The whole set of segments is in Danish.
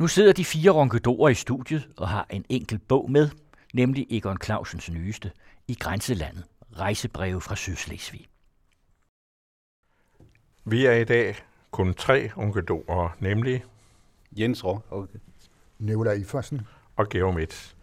Nu sidder de fire ronkedorer i studiet og har en enkelt bog med, nemlig Egon Clausens nyeste, I grænselandet, rejsebreve fra Sydslesvig. Vi er i dag kun tre ronkedorer, nemlig Jens Rå. Okay. Nicolai og Georg Metz.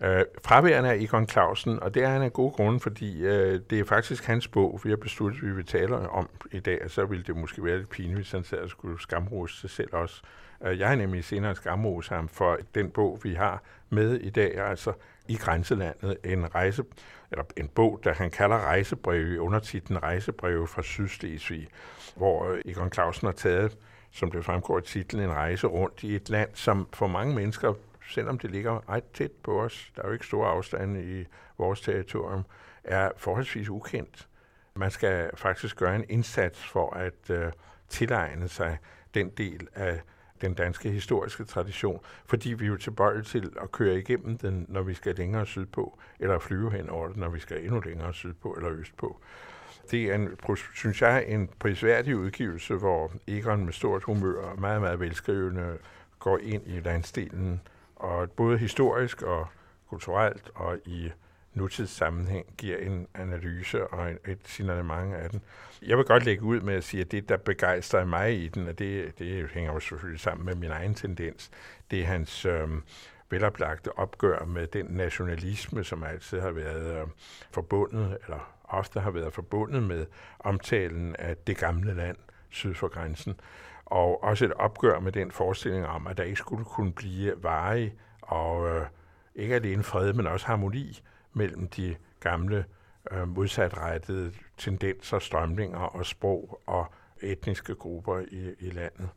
Øh, fraværende er Egon Clausen, og det er han af gode grunde, fordi øh, det er faktisk hans bog, vi har besluttet, at vi vil tale om i dag, og så ville det måske være lidt pinligt, hvis han sad og skulle skamrose sig selv også. Øh, jeg har nemlig senere skamroset ham for den bog, vi har med i dag, altså i grænselandet, en rejse, eller en bog, der han kalder rejsebreve under undertitlen Rejsebreve fra Sydslesvig, hvor Egon Clausen har taget, som det fremgår i titlen, en rejse rundt i et land, som for mange mennesker selvom det ligger ret tæt på os, der er jo ikke store afstande i vores territorium, er forholdsvis ukendt. Man skal faktisk gøre en indsats for at øh, tilegne sig den del af den danske historiske tradition, fordi vi er jo tilbøjelige til at køre igennem den, når vi skal længere sydpå, eller flyve hen over den, når vi skal endnu længere sydpå eller østpå. Det er, en, synes jeg, en prisværdig udgivelse, hvor Egon med stort humør og meget, meget velskrivende går ind i landstenen og både historisk og kulturelt og i nutidssammenhæng giver en analyse og et signalement af den. Jeg vil godt lægge ud med at sige, at det, der begejstrer mig i den, og det, det hænger jo selvfølgelig sammen med min egen tendens, det er hans øh, veloplagte opgør med den nationalisme, som altid har været øh, forbundet, eller ofte har været forbundet med omtalen af det gamle land syd for grænsen og også et opgør med den forestilling om, at der ikke skulle kunne blive varig og øh, ikke alene fred, men også harmoni mellem de gamle øh, modsatrettede tendenser, strømninger og sprog og etniske grupper i, i landet.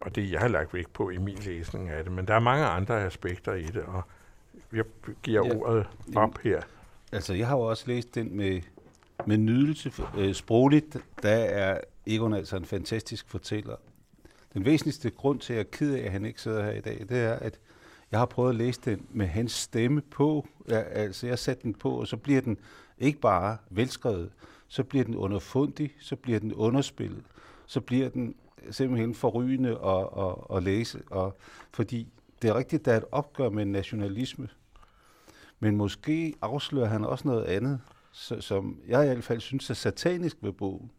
Og det jeg har lagt vægt på i min læsning af det. Men der er mange andre aspekter i det, og jeg giver ja. ordet op her. Altså, jeg har jo også læst den med, med nydelse. Øh, sprogligt, der er Egon altså en fantastisk fortæller. Den væsentligste grund til, at jeg er ked af, at han ikke sidder her i dag, det er, at jeg har prøvet at læse den med hans stemme på. Ja, altså, jeg satte den på, og så bliver den ikke bare velskrevet, så bliver den underfundig, så bliver den underspillet, så bliver den simpelthen forrygende at, at, at læse. Og, fordi det er rigtigt, der er et opgør med nationalisme, men måske afslører han også noget andet, som jeg i hvert fald synes er satanisk ved bogen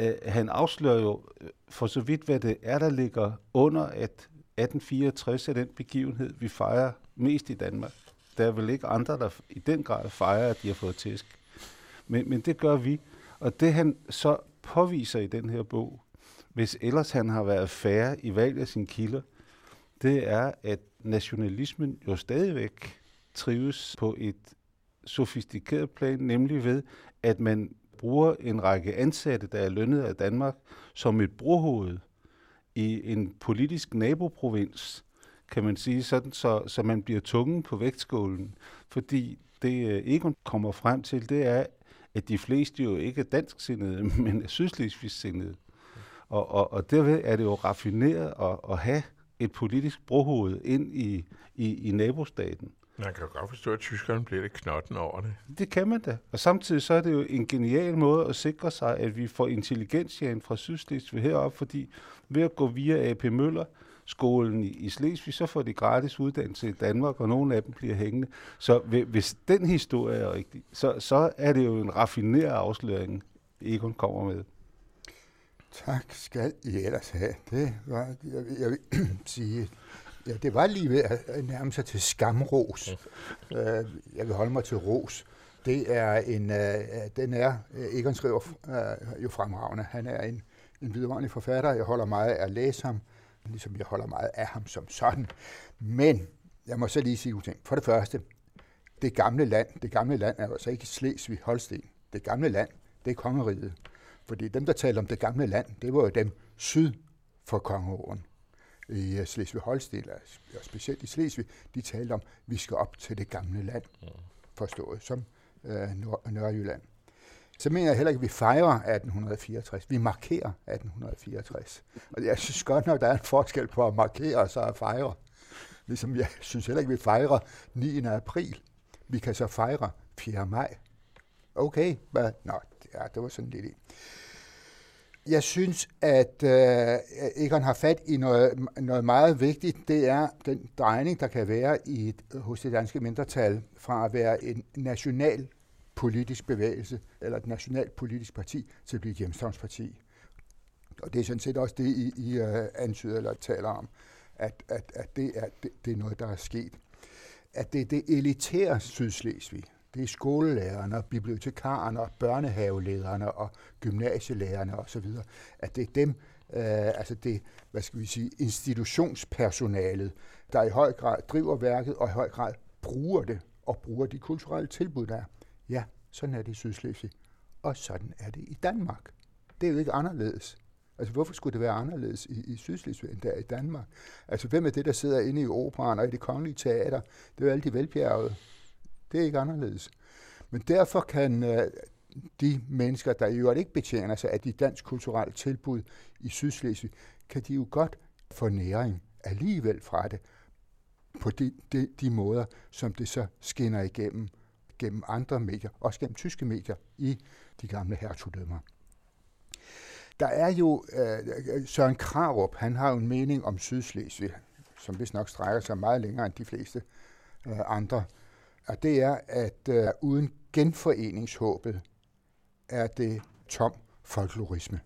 øh, han afslører jo øh, for så vidt, hvad det er, der ligger under, at 1864 er den begivenhed, vi fejrer mest i Danmark. Der er vel ikke andre, der i den grad fejrer, at de har fået tæsk. Men, men det gør vi. Og det han så påviser i den her bog, hvis ellers han har været færre i valg af sine kilder, det er, at nationalismen jo stadigvæk trives på et sofistikeret plan, nemlig ved, at man bruger en række ansatte, der er lønnet af Danmark, som et brohoved i en politisk naboprovins, kan man sige, sådan så, så man bliver tungen på vægtskålen. Fordi det øh, Egon kommer frem til, det er, at de fleste jo ikke er dansksindede, men er sydslesvigssindede. Og, og, og derved er det jo raffineret at, at have et politisk brohoved ind i, i, i nabostaten. Man kan jo godt forstå, at tyskerne bliver lidt knotten over det. Det kan man da. Og samtidig så er det jo en genial måde at sikre sig, at vi får intelligensjagen fra Sydslesvig herop, fordi ved at gå via AP Møller, skolen i, i Slesvig, så får de gratis uddannelse i Danmark, og nogle af dem bliver hængende. Så hvis den historie er rigtig, så, så er det jo en raffineret afsløring, Egon kommer med. Tak skal I ellers have. Det var, jeg, jeg vil sige, Ja, det var lige ved at nærme sig til skamros. uh, jeg vil holde mig til ros. Det er en, uh, den er, uh, Egon skriver uh, jo fremragende. Han er en, en vidunderlig forfatter. Jeg holder meget af at læse ham, ligesom jeg holder meget af ham som sådan. Men jeg må så lige sige ting. For det første, det gamle land, det gamle land er altså ikke Slesvig Holsten. Det gamle land, det er kongeriget. Fordi dem, der taler om det gamle land, det var jo dem syd for kongeåren i øh, Slesvig-Holsten, og specielt i Slesvig, de talte om, at vi skal op til det gamle land, forstået som øh, Nord- Nørrejylland. Så mener jeg heller ikke, at vi fejrer 1864. Vi markerer 1864. Og jeg synes godt nok, der er en forskel på at markere og så at fejre. Ligesom jeg synes heller ikke, vi fejrer 9. april. Vi kan så fejre 4. maj. Okay, hvad? Nå, ja, det var sådan lidt jeg synes, at øh, Egon har fat i noget, noget meget vigtigt. Det er den drejning, der kan være i et, hos det danske mindretal fra at være en national politisk bevægelse eller et nationalt politisk parti til at blive et hjemstavnsparti. Og det er sådan set også det, I, I uh, antyder eller taler om, at, at, at det, er, det, det er noget, der er sket. At det det elitære Sydslesvig, det er skolelærerne, bibliotekarerne, og børnehavelederne og gymnasielærerne osv. At det er dem, øh, altså det, hvad skal vi sige, institutionspersonalet, der i høj grad driver værket og i høj grad bruger det og bruger de kulturelle tilbud, der er. Ja, sådan er det i Sydslesvig. Og sådan er det i Danmark. Det er jo ikke anderledes. Altså, hvorfor skulle det være anderledes i, i Sydslesvig end der i Danmark? Altså, hvem er det, der sidder inde i operan og i det kongelige teater? Det er jo alle de velbjergede. Det er ikke anderledes. Men derfor kan øh, de mennesker, der i øvrigt ikke betjener sig af de dansk kulturelle tilbud i Sydslesvig, kan de jo godt få næring alligevel fra det på de, de, de måder, som det så skinner igennem gennem andre medier, også gennem tyske medier i de gamle hertugdømmer. Der er jo øh, Søren Krarup, han har jo en mening om Sydslesvig, som vist nok strækker sig meget længere end de fleste øh, andre. Og det er, at øh, uden genforeningshåbet er det tom folklorisme.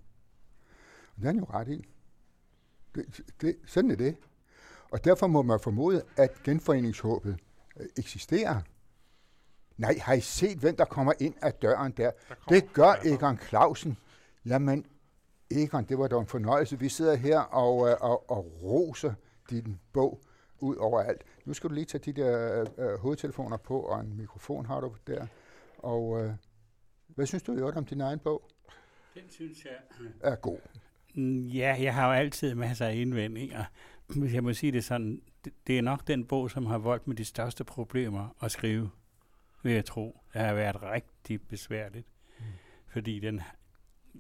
Og det er jo ret i. Det, det, sådan er det. Og derfor må man formode, at genforeningshåbet øh, eksisterer. Nej, har I set, hvem der kommer ind ad døren der? der det gør Egon Clausen. Jamen, Egon, det var da en fornøjelse. Vi sidder her og, øh, og, og roser din bog ud over alt. Nu skal du lige tage de der øh, hovedtelefoner på, og en mikrofon har du der. Og øh, hvad synes du i øvrigt om din egen bog? Den synes jeg er god. Mm, ja, jeg har jo altid masser af indvendinger. Hvis jeg må sige det sådan, det, det er nok den bog, som har voldt med de største problemer at skrive, vil jeg tro. Det har været rigtig besværligt. Mm. Fordi den,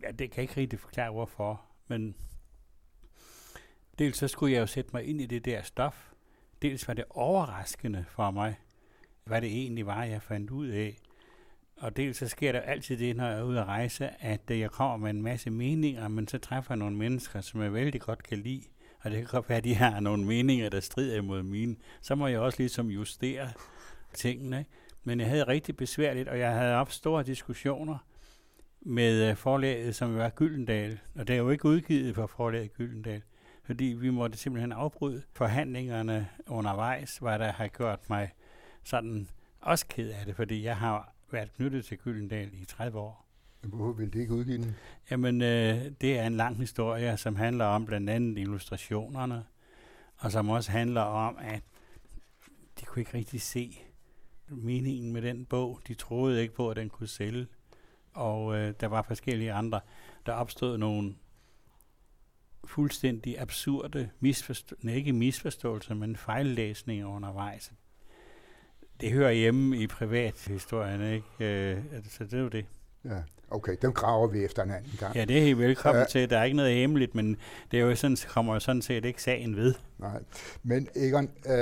ja, det kan ikke rigtig forklare hvorfor, men dels så skulle jeg jo sætte mig ind i det der stof. Dels var det overraskende for mig, hvad det egentlig var, jeg fandt ud af. Og dels så sker der altid det, når jeg er ude at rejse, at øh, jeg kommer med en masse meninger, men så træffer jeg nogle mennesker, som jeg vældig godt kan lide. Og det kan godt være, at de har nogle meninger, der strider imod mine. Så må jeg også ligesom justere tingene. Men jeg havde rigtig besværligt, og jeg havde haft store diskussioner med øh, forlaget, som var Gyldendal. Og det er jo ikke udgivet for forlaget Gyldendal, fordi vi måtte simpelthen afbryde forhandlingerne undervejs, hvad der har gjort mig sådan også ked af det, fordi jeg har været knyttet til Gyldendal i 30 år. Hvorfor vil det ikke udgive den? Jamen, øh, det er en lang historie, som handler om blandt andet illustrationerne, og som også handler om, at de kunne ikke rigtig se meningen med den bog. De troede ikke på, at den kunne sælge. Og øh, der var forskellige andre. Der opstod nogle fuldstændig absurde misforståelser, ikke misforståelser, men fejllæsninger undervejs. Det hører hjemme i privathistorien, ikke? Øh, så det er jo det. Ja, okay, dem graver vi efter en anden gang. Ja, det er helt velkommen uh, til. Der er ikke noget hemmeligt, men det er jo sådan, kommer jo sådan set ikke sagen ved. Nej, men Egon, uh,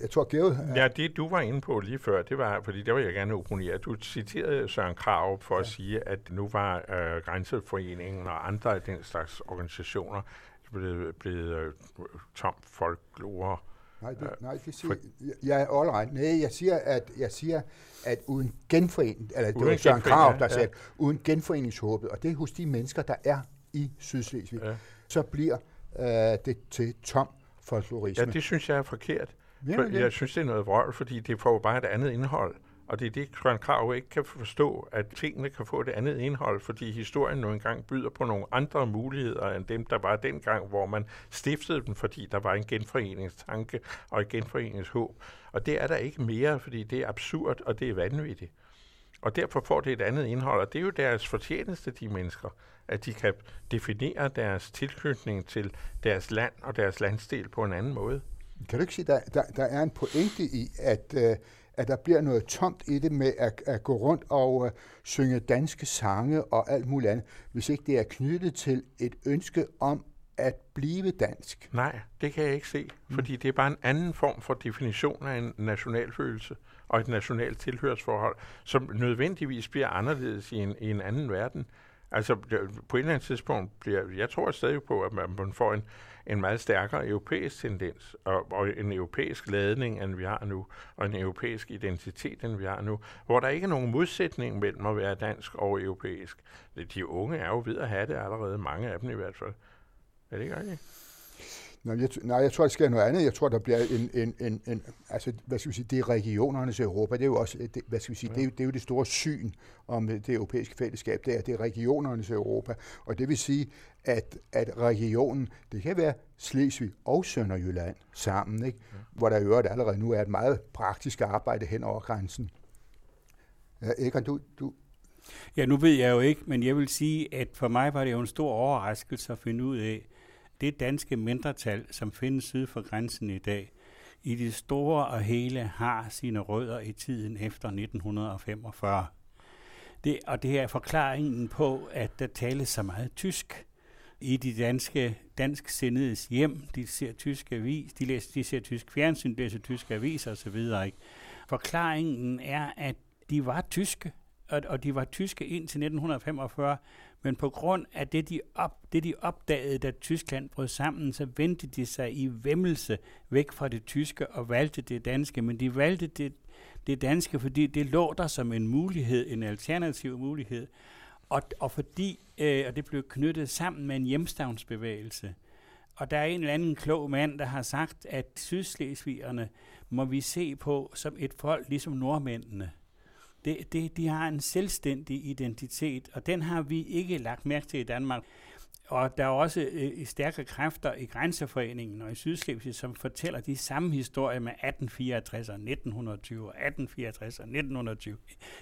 jeg tror, Georg... Uh, ja, det du var inde på lige før, det var, fordi der vil jeg gerne opponere. Du citerede Søren Krav for ja. at sige, at nu var uh, Grænseforeningen og andre af den slags organisationer blevet, blevet uh, tom folklore Nej, det, nej, det siger jeg. Ja, all right. Nej, jeg siger, at, jeg siger, at uden genforening, eller det var Søren Krav, der ja. sagde, uden genforeningshåbet, og det er hos de mennesker, der er i Sydslesvig, ja. så bliver øh, det til tom folklorisme. Ja, det synes jeg er forkert. For, jeg synes, det er noget vrøvl, fordi det får jo bare et andet indhold. Og det er det, Søren Krav ikke kan forstå, at tingene kan få et andet indhold, fordi historien nu engang byder på nogle andre muligheder end dem, der var dengang, hvor man stiftede dem, fordi der var en genforeningstanke og et genforeningshåb. Og det er der ikke mere, fordi det er absurd, og det er vanvittigt. Og derfor får det et andet indhold, og det er jo deres fortjeneste, de mennesker, at de kan definere deres tilknytning til deres land og deres landsdel på en anden måde. Kan du ikke sige, der, der, der er en pointe i, at øh, at der bliver noget tomt i det med at, at gå rundt og uh, synge danske sange og alt muligt andet, hvis ikke det er knyttet til et ønske om at blive dansk. Nej, det kan jeg ikke se, mm. fordi det er bare en anden form for definition af en nationalfølelse og et nationalt tilhørsforhold, som nødvendigvis bliver anderledes i en, i en anden verden. Altså, på et eller andet tidspunkt bliver... Jeg tror stadig på, at man får en, en meget stærkere europæisk tendens, og, og en europæisk ladning, end vi har nu, og en europæisk identitet, end vi har nu, hvor der ikke er nogen modsætning mellem at være dansk og europæisk. De unge er jo ved at have det allerede, mange af dem i hvert fald. Er det ikke rigtigt? Nej, jeg, nej, jeg tror, det sker noget andet. Jeg tror, der bliver en, en, en, en altså, hvad skal vi sige, det er regionernes Europa. Det er jo også, det, hvad skal vi sige, ja. det, er, det er jo det store syn om det europæiske fællesskab. Det er, det er regionernes Europa. Og det vil sige, at, at regionen, det kan være Slesvig og Sønderjylland sammen, ikke? Ja. hvor der i øvrigt allerede nu er et meget praktisk arbejde hen over grænsen. Ja, Egon, du, du, Ja, nu ved jeg jo ikke, men jeg vil sige, at for mig var det jo en stor overraskelse at finde ud af, det danske mindretal, som findes syd for grænsen i dag, i det store og hele har sine rødder i tiden efter 1945. Det, og det er forklaringen på, at der tales så meget tysk i de danske dansk sendedes hjem. De ser tysk avis, de, læser, de ser tysk fjernsyn, de læser tysk avis osv. Forklaringen er, at de var tyske, og, og de var tyske indtil 1945, men på grund af det de, op, det, de opdagede, da Tyskland brød sammen, så vendte de sig i vemmelse væk fra det tyske og valgte det danske. Men de valgte det, det danske, fordi det lå der som en mulighed, en alternativ mulighed. Og, og fordi, øh, og det blev knyttet sammen med en hjemstavnsbevægelse. Og der er en eller anden klog mand, der har sagt, at sydslesvigerne må vi se på som et folk ligesom nordmændene. Det, det, de har en selvstændig identitet, og den har vi ikke lagt mærke til i Danmark. Og der er også øh, stærke kræfter i Grænseforeningen og i Sydslesvig, som fortæller de samme historier med 1864 og 1920 og 1864 og 1920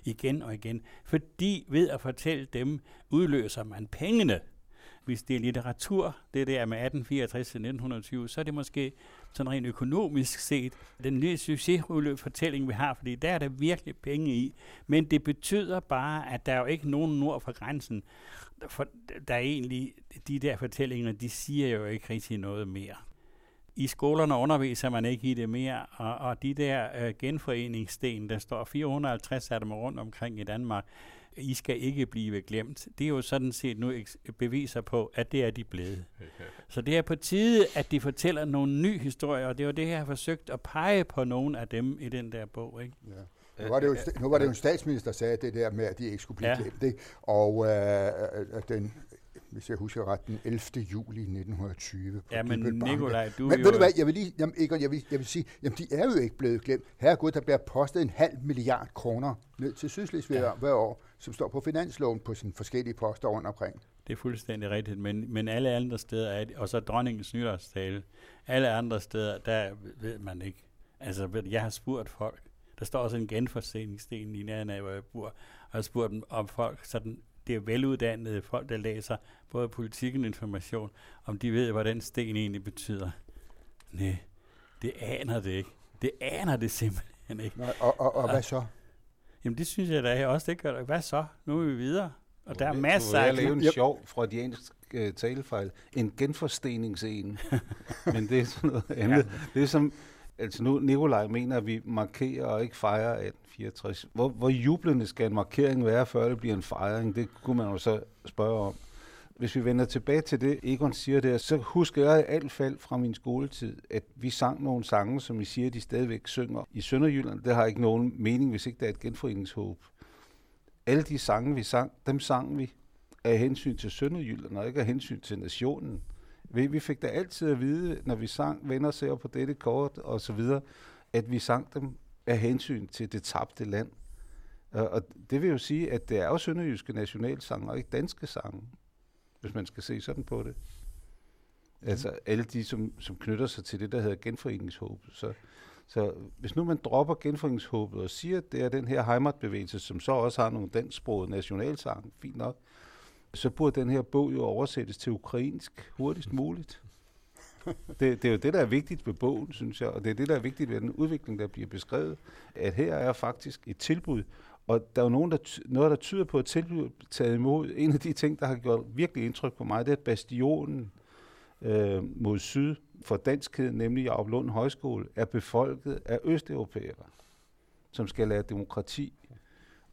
igen og igen. Fordi ved at fortælle dem, udløser man pengene hvis det er litteratur, det der med 1864 til 1920, så er det måske sådan rent økonomisk set den nye succesfulde fortælling, vi har, fordi der er der virkelig penge i. Men det betyder bare, at der er jo ikke nogen nord for grænsen, for der er egentlig, de der fortællinger, de siger jo ikke rigtig noget mere. I skolerne underviser man ikke i det mere, og, og de der øh, genforeningssten, der står 450 af dem rundt omkring i Danmark, i skal ikke blive glemt. Det er jo sådan set nu beviser på, at det er de blevet. Så det er på tide, at de fortæller nogle nye historier, og det var det, jeg har forsøgt at pege på nogle af dem i den der bog. Ikke? Ja. Nu var, det jo, nu var det jo en statsminister, der sagde det der med, at de ikke skulle blive ja. glemt. Ikke? Og øh, den hvis jeg husker ret, den 11. juli 1920. Ja, men Nikolaj, du men, jo... ved du hvad, jeg vil lige, jamen, Egon, jeg vil, jeg vil sige, jamen de er jo ikke blevet glemt. Herregud, der bliver postet en halv milliard kroner ned til Sydslesvig ja. hver år, som står på finansloven på sine forskellige poster rundt omkring. Det er fuldstændig rigtigt, men, men alle andre steder, er og så dronningens nytårstale, alle andre steder, der ved man ikke. Altså, jeg har spurgt folk, der står også en genforseningssten i nærheden af, hvor jeg bor, og jeg har spurgt dem om folk sådan det er veluddannede folk, der læser både politikken og information, om de ved, hvad den sten egentlig betyder. Nej, det aner det ikke. Det aner det simpelthen ikke. Nej, og, og, og hvad så? Jamen det synes jeg da også, det gør det. Hvad så? Nu er vi videre. Og der er masser af... Jeg lave en sjov freudiansk uh, talefejl. En genforsteningsen. Men det er sådan noget andet. Ja. Det er som, altså nu Nikolaj mener, at vi markerer og ikke fejrer 1864. Hvor, hvor jublende skal en markering være, før det bliver en fejring? Det kunne man jo så spørge om. Hvis vi vender tilbage til det, Egon siger der, så husker jeg i alt fald fra min skoletid, at vi sang nogle sange, som I siger, de stadigvæk synger i Sønderjylland. Det har ikke nogen mening, hvis ikke der er et genforeningshåb. Alle de sange, vi sang, dem sang vi af hensyn til Sønderjylland, og ikke af hensyn til nationen. Vi, vi fik da altid at vide, når vi sang Venner ser på dette kort og så videre, at vi sang dem af hensyn til det tabte land. Og det vil jo sige, at det er jo sønderjyske nationalsange, og ikke danske sange, hvis man skal se sådan på det. Mm. Altså alle de, som, som knytter sig til det, der hedder genforeningshåb. Så, så hvis nu man dropper genforeningshåbet og siger, at det er den her heimatbevægelse, som så også har nogle dansksprogede nationalsange, fint nok, så burde den her bog jo oversættes til ukrainsk hurtigst muligt. Det, det er jo det, der er vigtigt ved bogen, synes jeg, og det er det, der er vigtigt ved den udvikling, der bliver beskrevet, at her er faktisk et tilbud, og der er jo nogen, der, noget, der tyder på, at tilbud taget imod. En af de ting, der har gjort virkelig indtryk på mig, det er, at bastionen øh, mod syd for danskhed, nemlig Jacob Lund Højskole, er befolket af østeuropæere, som skal lære demokrati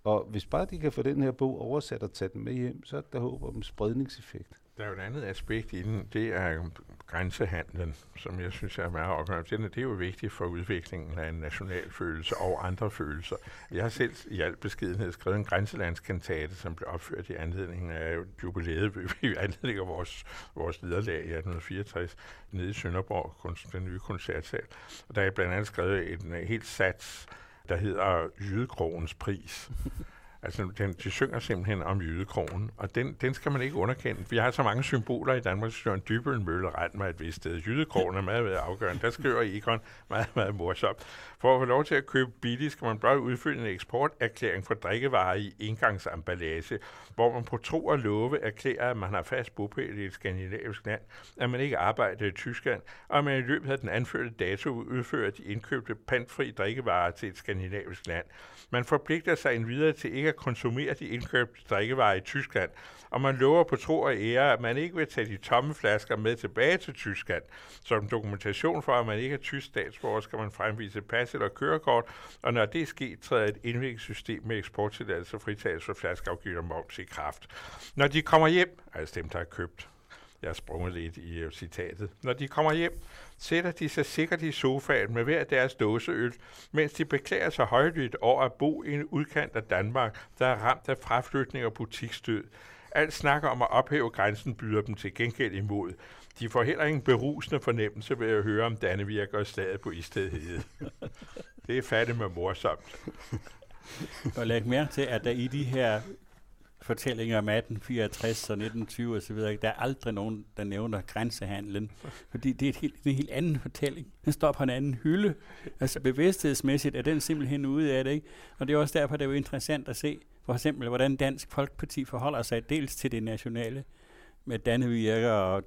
og hvis bare de kan få den her bog oversat og tage den med hjem, så er der håb om spredningseffekt. Der er jo et andet aspekt i den, det er grænsehandlen, som jeg synes er meget afgørende. Det er jo vigtigt for udviklingen af en national følelse og andre følelser. Jeg har selv i al beskedenhed skrevet en grænselandskantate, som blev opført i anledning af jubilæet i anledning af vores, vores lederlag i 1864 nede i Sønderborg, kunst, den nye koncertsal. Og der er blandt andet skrevet en øh, helt sats, der hedder Jydekrogens pris. Altså, den, de synger simpelthen om jydekrogen, og den, den skal man ikke underkende. Vi har så mange symboler i Danmark, så en dybel mølle ret mig et vist sted. Jydekrogen er meget, ved afgørende. Der skriver Egon meget, meget morsomt. For at få lov til at købe billigt, skal man blot udfylde en eksporterklæring for drikkevarer i engangsemballage, hvor man på tro og love erklærer, at man har fast bopæl i et skandinavisk land, at man ikke arbejder i Tyskland, og at man i løbet af den anførte dato udfører de indkøbte pantfri drikkevarer til et skandinavisk land. Man forpligter sig endvidere til ikke at konsumere de indkøbte drikkevarer i Tyskland, og man lover på tro og ære, at man ikke vil tage de tomme flasker med tilbage til Tyskland. Som dokumentation for, at man ikke er tysk statsborger, skal man fremvise pas eller kørekort, og når det er sket, træder et indviklingssystem med eksporttilladelse fritages fritagelse for flaskeafgift og moms i kraft. Når de kommer hjem, altså dem, der har købt jeg har sprunget lidt i uh, citatet. Når de kommer hjem, sætter de sig sikkert i sofaen med hver deres dåseøl, mens de beklager sig højlydt over at bo i en udkant af Danmark, der er ramt af fraflytning og butikstød. Alt snakker om at ophæve grænsen byder dem til gengæld imod. De får heller ingen berusende fornemmelse ved at høre om Dannevirker og slaget på istedhed. det er fattigt med morsomt. Og læg mærke til, at der i de her fortællinger om 1864 og 1920 osv., der er aldrig nogen, der nævner grænsehandlen, fordi det er, et helt, det er en helt anden fortælling. Den står på en anden hylde. Altså bevidsthedsmæssigt er den simpelthen ude af det, ikke? Og det er også derfor, det er jo interessant at se, for eksempel, hvordan Dansk Folkeparti forholder sig dels til det nationale, med Dannevirker og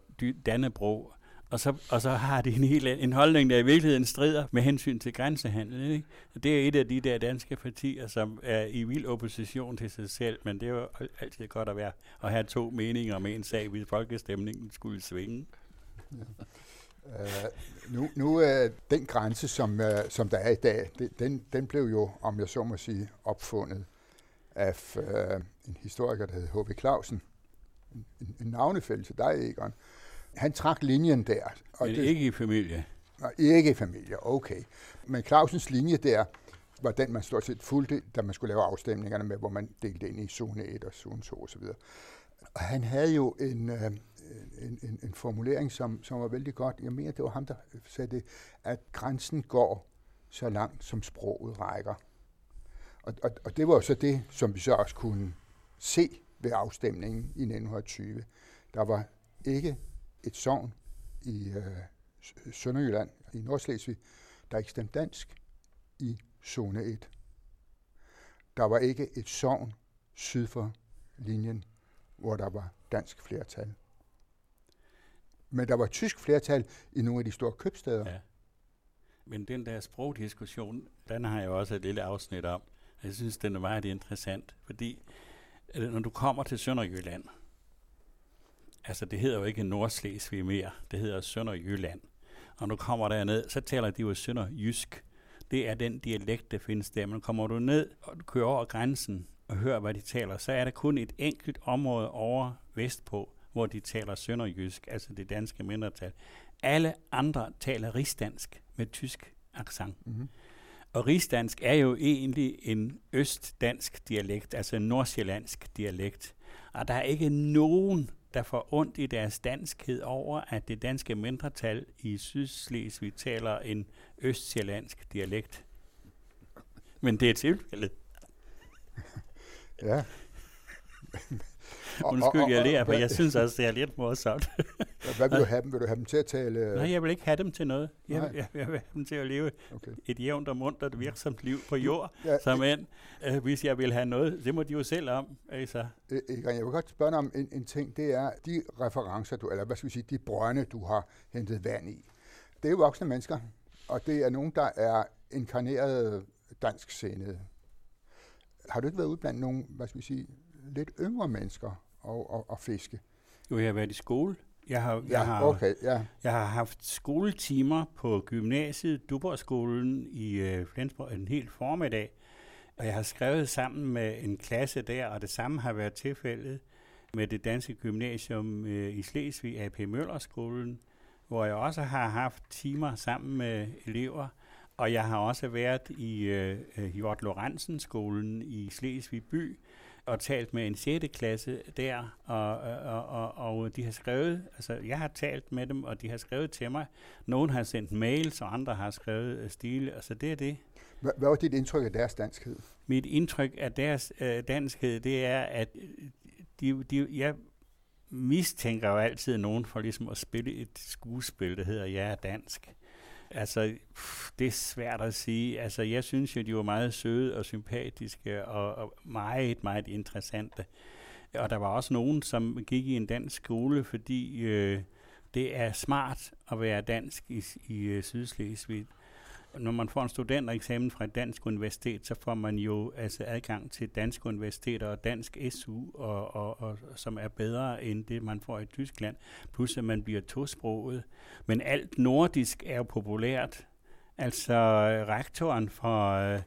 Dannebro, og så, og så har de en, hel, en holdning, der i virkeligheden strider med hensyn til grænsehandel. Ikke? Det er et af de der danske partier, som er i vild opposition til sig selv, men det er jo altid godt at være at have to meninger om en sag, hvis folkestemningen skulle svinge. Uh, nu, nu uh, den grænse, som, uh, som der er i dag, det, den, den blev jo, om jeg så må sige, opfundet af uh, en historiker, der hed H.V. Clausen. En, en, navnefælde til dig, Egon han trak linjen der. Og Men det, ikke i familie? Nej, ikke i familie, okay. Men Clausens linje der var den, man stort set fulgte, da man skulle lave afstemningerne med, hvor man delte ind i zone 1 og zone 2 osv. Og han havde jo en, øh, en, en, en formulering, som, som var vældig godt. Jeg mener, det var ham, der sagde det, at grænsen går så langt, som sproget rækker. Og, og, og det var jo så det, som vi så også kunne se ved afstemningen i 1920. Der var ikke et sogn i øh, Sønderjylland, i Nordslesvig, der ikke stemte dansk i zone 1. Der var ikke et sogn syd for linjen, hvor der var dansk flertal. Men der var tysk flertal i nogle af de store købsteder. Ja. Men den der sprogdiskussion, den har jeg også et lille afsnit om. Jeg synes, den er meget interessant, fordi øh, når du kommer til Sønderjylland, altså det hedder jo ikke Nordslesvig mere, det hedder Sønderjylland. Og nu kommer der ned, så taler de jo Sønderjysk. Det er den dialekt, der findes der. Men kommer du ned og du kører over grænsen og hører, hvad de taler, så er der kun et enkelt område over vestpå, hvor de taler sønderjysk, altså det danske mindretal. Alle andre taler rigsdansk med tysk accent. Mm-hmm. Og rigsdansk er jo egentlig en østdansk dialekt, altså en nordsjællandsk dialekt. Og der er ikke nogen der får ondt i deres danskhed over, at det danske mindretal i Sydslesvig taler en østsjællandsk dialekt. Men det er tilfældet. Ja. Undskyld, jeg lærer, for jeg synes også, det er lidt morsomt. hvad vil du have dem? Vil du have dem til at tale? Nej, jeg vil ikke have dem til noget. Jeg, jeg, jeg vil have dem til at leve okay. et jævnt og mundt virksomt liv på jord, ja, som end, øh, hvis jeg vil have noget. Det må de jo selv om. Altså. Egon, jeg vil godt spørge dig om en, en ting. Det er de referencer, du, eller hvad skal vi sige, de brønde, du har hentet vand i. Det er jo voksne mennesker, og det er nogen, der er inkarneret dansk scenede. Har du ikke været ude blandt nogle, hvad skal vi sige, lidt yngre mennesker, og, og, og fiske? Jo, jeg har været i skole. Jeg har, ja, jeg har, okay, ja. jeg har haft skoletimer på gymnasiet, Duborgskolen i øh, Flensborg, en helt formiddag, Og jeg har skrevet sammen med en klasse der, og det samme har været tilfældet med det danske gymnasium øh, i Slesvig, AP Møllerskolen, hvor jeg også har haft timer sammen med elever, og jeg har også været i øh, Hjort Lorentzen skolen i Slesvig by og talt med en 6. klasse der, og, og, og, og de har skrevet, altså jeg har talt med dem, og de har skrevet til mig. Nogle har sendt mails, og andre har skrevet øh, stile, altså det er det. Hvad, hvad var dit indtryk af deres danskhed? Mit indtryk af deres øh, danskhed, det er, at de, de, jeg mistænker jo altid nogen for ligesom at spille et skuespil, der hedder Jeg er dansk. Altså, pff, det er svært at sige. Altså, jeg synes jo, de var meget søde og sympatiske og, og meget, meget interessante. Og der var også nogen, som gik i en dansk skole, fordi øh, det er smart at være dansk i, i uh, Sydslesvig når man får en studentereksamen fra et dansk universitet, så får man jo altså adgang til danske universiteter og dansk SU, og, og, og, som er bedre end det, man får i Tyskland. Plus at man bliver tosproget. Men alt nordisk er jo populært. Altså rektoren for øh,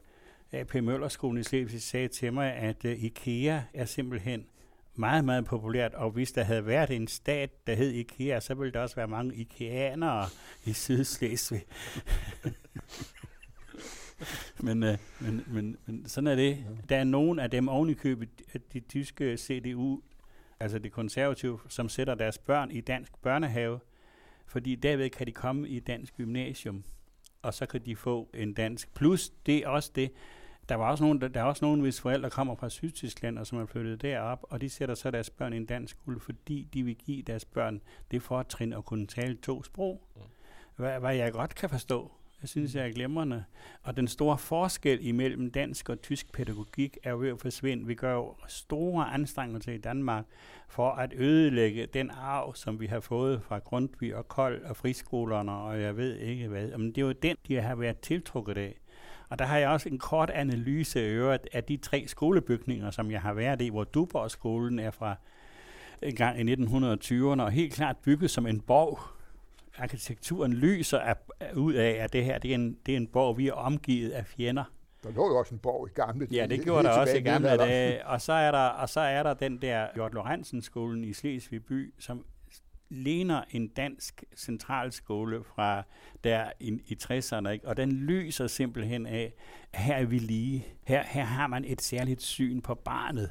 AP Møllerskolen i Slesvig sagde til mig, at uh, IKEA er simpelthen meget, meget populært, og hvis der havde været en stat, der hed IKEA, så ville der også være mange IKEAnere i Sydslesvig. men, øh, men, men, men sådan er det. Der er nogen af dem ovenikøbet, øh, de tyske CDU, altså det konservative, som sætter deres børn i dansk børnehave, fordi derved kan de komme i dansk gymnasium, og så kan de få en dansk. Plus det er også det, der var også nogen, der, der er også nogen, hvis forældre kommer fra Sydtyskland, og som er flyttet derop, og de sætter så deres børn i en dansk skole, fordi de vil give deres børn det fortrin at kunne tale to sprog. Mm. Hvad, hvad jeg godt kan forstå. Jeg synes, jeg er glemrende. Og den store forskel imellem dansk og tysk pædagogik er ved at forsvinde. Vi gør jo store anstrengelser i Danmark for at ødelægge den arv, som vi har fået fra Grundtvig og Kold og friskolerne, og jeg ved ikke hvad. Men det er jo den, de har været tiltrukket af. Og der har jeg også en kort analyse øvrigt af de tre skolebygninger, som jeg har været i, hvor Duborg-skolen er fra en gang i 1920'erne, og helt klart bygget som en borg. Arkitekturen lyser af, ud af, at det her det er, en, det er en borg, vi er omgivet af fjender. Der lå jo også en borg i gamle Ja, det gjorde der også i gamle dage. Og så er der, og så er der den der Jort Lorentzen skolen i Slesvig by, som ligner en dansk centralskole fra der i, i 60'erne, ikke? og den lyser simpelthen af, her er vi lige. Her, her har man et særligt syn på barnet,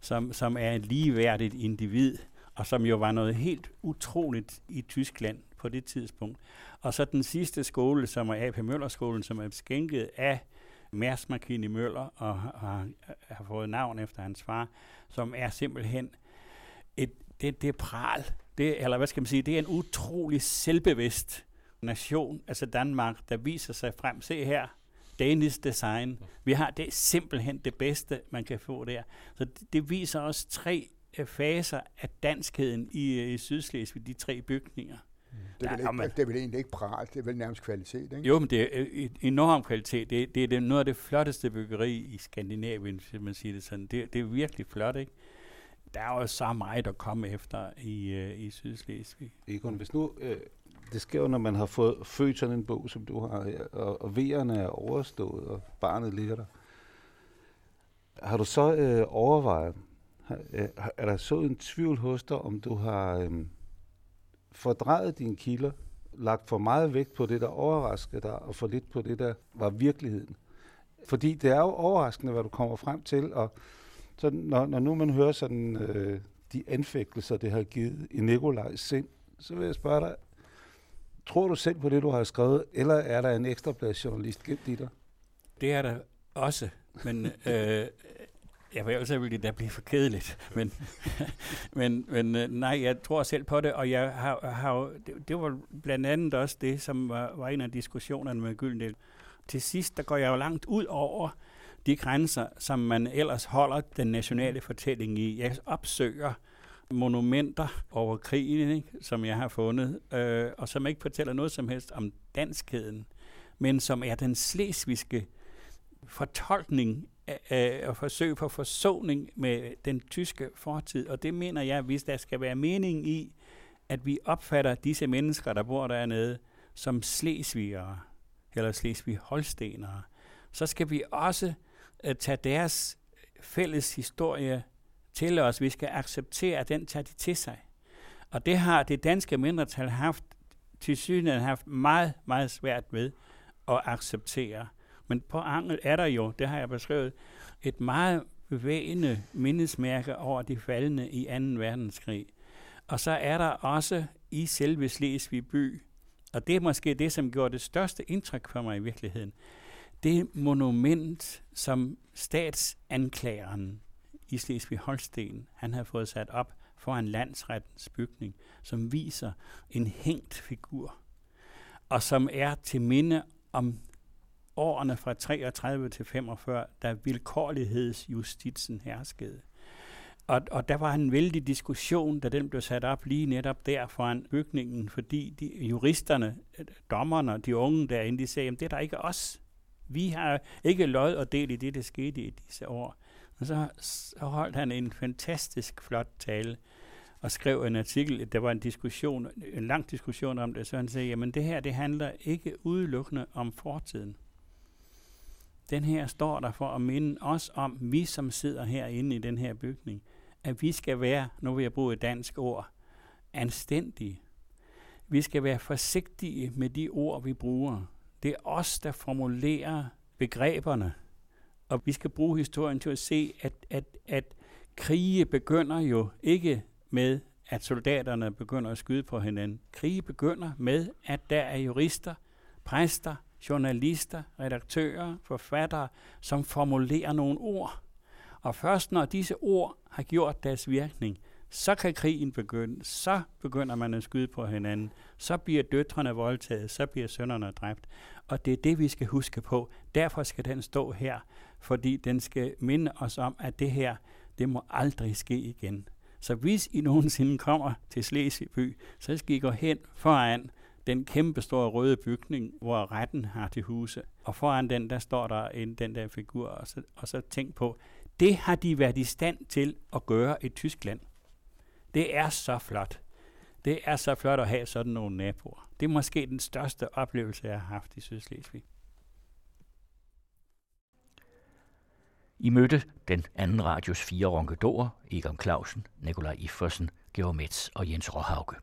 som, som er et ligeværdigt individ, og som jo var noget helt utroligt i Tyskland på det tidspunkt. Og så den sidste skole, som er AP Møllerskolen, som er skænket af Mærs Markini Møller og har, har fået navn efter hans far, som er simpelthen et, det, det er pral det, eller hvad skal man sige, det er en utrolig selvbevidst nation, altså Danmark, der viser sig frem. Se her, Danish design. Vi har det simpelthen det bedste, man kan få der. Så det, det viser os tre øh, faser af danskheden i, øh, i Sydslesvig, de tre bygninger. Det er, vel ikke, man, det er vel egentlig ikke pral, det er vel nærmest kvalitet, ikke? Jo, men det er øh, enorm kvalitet. Det, det er noget af det flotteste byggeri i Skandinavien, hvis man siger det sådan. Det, det er virkelig flot, ikke? Der er jo så meget at komme efter i, øh, i Sydslesvig. Egon, hvis nu, øh, det sker jo, når man har fået født sådan en bog, som du har her, og, og vejerne er overstået, og barnet ligger der. Har du så øh, overvejet, har, øh, er der så en tvivl hos dig, om du har øh, fordrejet dine kilder, lagt for meget vægt på det, der overraskede dig, og for lidt på det, der var virkeligheden? Fordi det er jo overraskende, hvad du kommer frem til, og så når, når nu man hører sådan øh, de anfægtelser, det har givet i Nikolajs sind, så vil jeg spørge dig, tror du selv på det, du har skrevet, eller er der en ekstra journalist gemt i dig? Det er der også, men øh, jeg vil også ville det da blive for kedeligt. Men, men, men øh, nej, jeg tror selv på det, og jeg har, har det, det var blandt andet også det, som var, var en af diskussionerne med Gyldendal. Til sidst, der går jeg jo langt ud over de grænser, som man ellers holder den nationale fortælling i. Jeg opsøger monumenter over krigen, ikke, som jeg har fundet, øh, og som ikke fortæller noget som helst om danskheden, men som er den slesvigske fortolkning af, og forsøg på forsoning med den tyske fortid. Og det mener jeg, hvis der skal være mening i, at vi opfatter disse mennesker, der bor dernede, som slesvigere, eller slesvig-holstenere, så skal vi også uh, tage deres fælles historie til os. Vi skal acceptere, at den tager de til sig. Og det har det danske mindretal haft til synligheden haft meget, meget svært ved at acceptere. Men på Angel er der jo, det har jeg beskrevet, et meget bevægende mindesmærke over de faldende i 2. verdenskrig. Og så er der også i selve Slesvig by, og det er måske det, som gjorde det største indtryk for mig i virkeligheden, det monument, som statsanklageren i Slesvig-Holsten, han har fået sat op foran landsrettens bygning, som viser en hængt figur, og som er til minde om årene fra 33 til 45, da vilkårlighedsjustitsen herskede. Og, og der var en vældig diskussion, da den blev sat op lige netop der foran bygningen, fordi de, juristerne, øh, dommerne, de unge derinde, de sagde, at det er der ikke os. Vi har ikke lod og del i det, der skete i disse år. Og så, så holdt han en fantastisk flot tale og skrev en artikel. Der var en diskussion, en lang diskussion om det, så han sagde, jamen det her, det handler ikke udelukkende om fortiden. Den her står der for at minde os om, vi som sidder herinde i den her bygning, at vi skal være, nu vil jeg bruge et dansk ord, anstændige. Vi skal være forsigtige med de ord, vi bruger. Det er os, der formulerer begreberne. Og vi skal bruge historien til at se, at, at, at krige begynder jo ikke med, at soldaterne begynder at skyde på hinanden. Krige begynder med, at der er jurister, præster, journalister, redaktører, forfattere, som formulerer nogle ord. Og først når disse ord har gjort deres virkning, så kan krigen begynde. Så begynder man at skyde på hinanden. Så bliver døtrene voldtaget. Så bliver sønnerne dræbt. Og det er det, vi skal huske på. Derfor skal den stå her. Fordi den skal minde os om, at det her, det må aldrig ske igen. Så hvis I nogensinde kommer til Slesvig by, så skal I gå hen foran den kæmpe store røde bygning, hvor retten har til huse. Og foran den, der står der en, den der figur, og så, og så tænk på, det har de været i stand til at gøre i Tyskland. Det er så flot. Det er så flot at have sådan nogle naboer. Det er måske den største oplevelse, jeg har haft i Sydslesvig. I mødte den anden radios fire ronkedorer, Egon Clausen, Nikolaj Iffersen, Georg Metz og Jens Råhauke.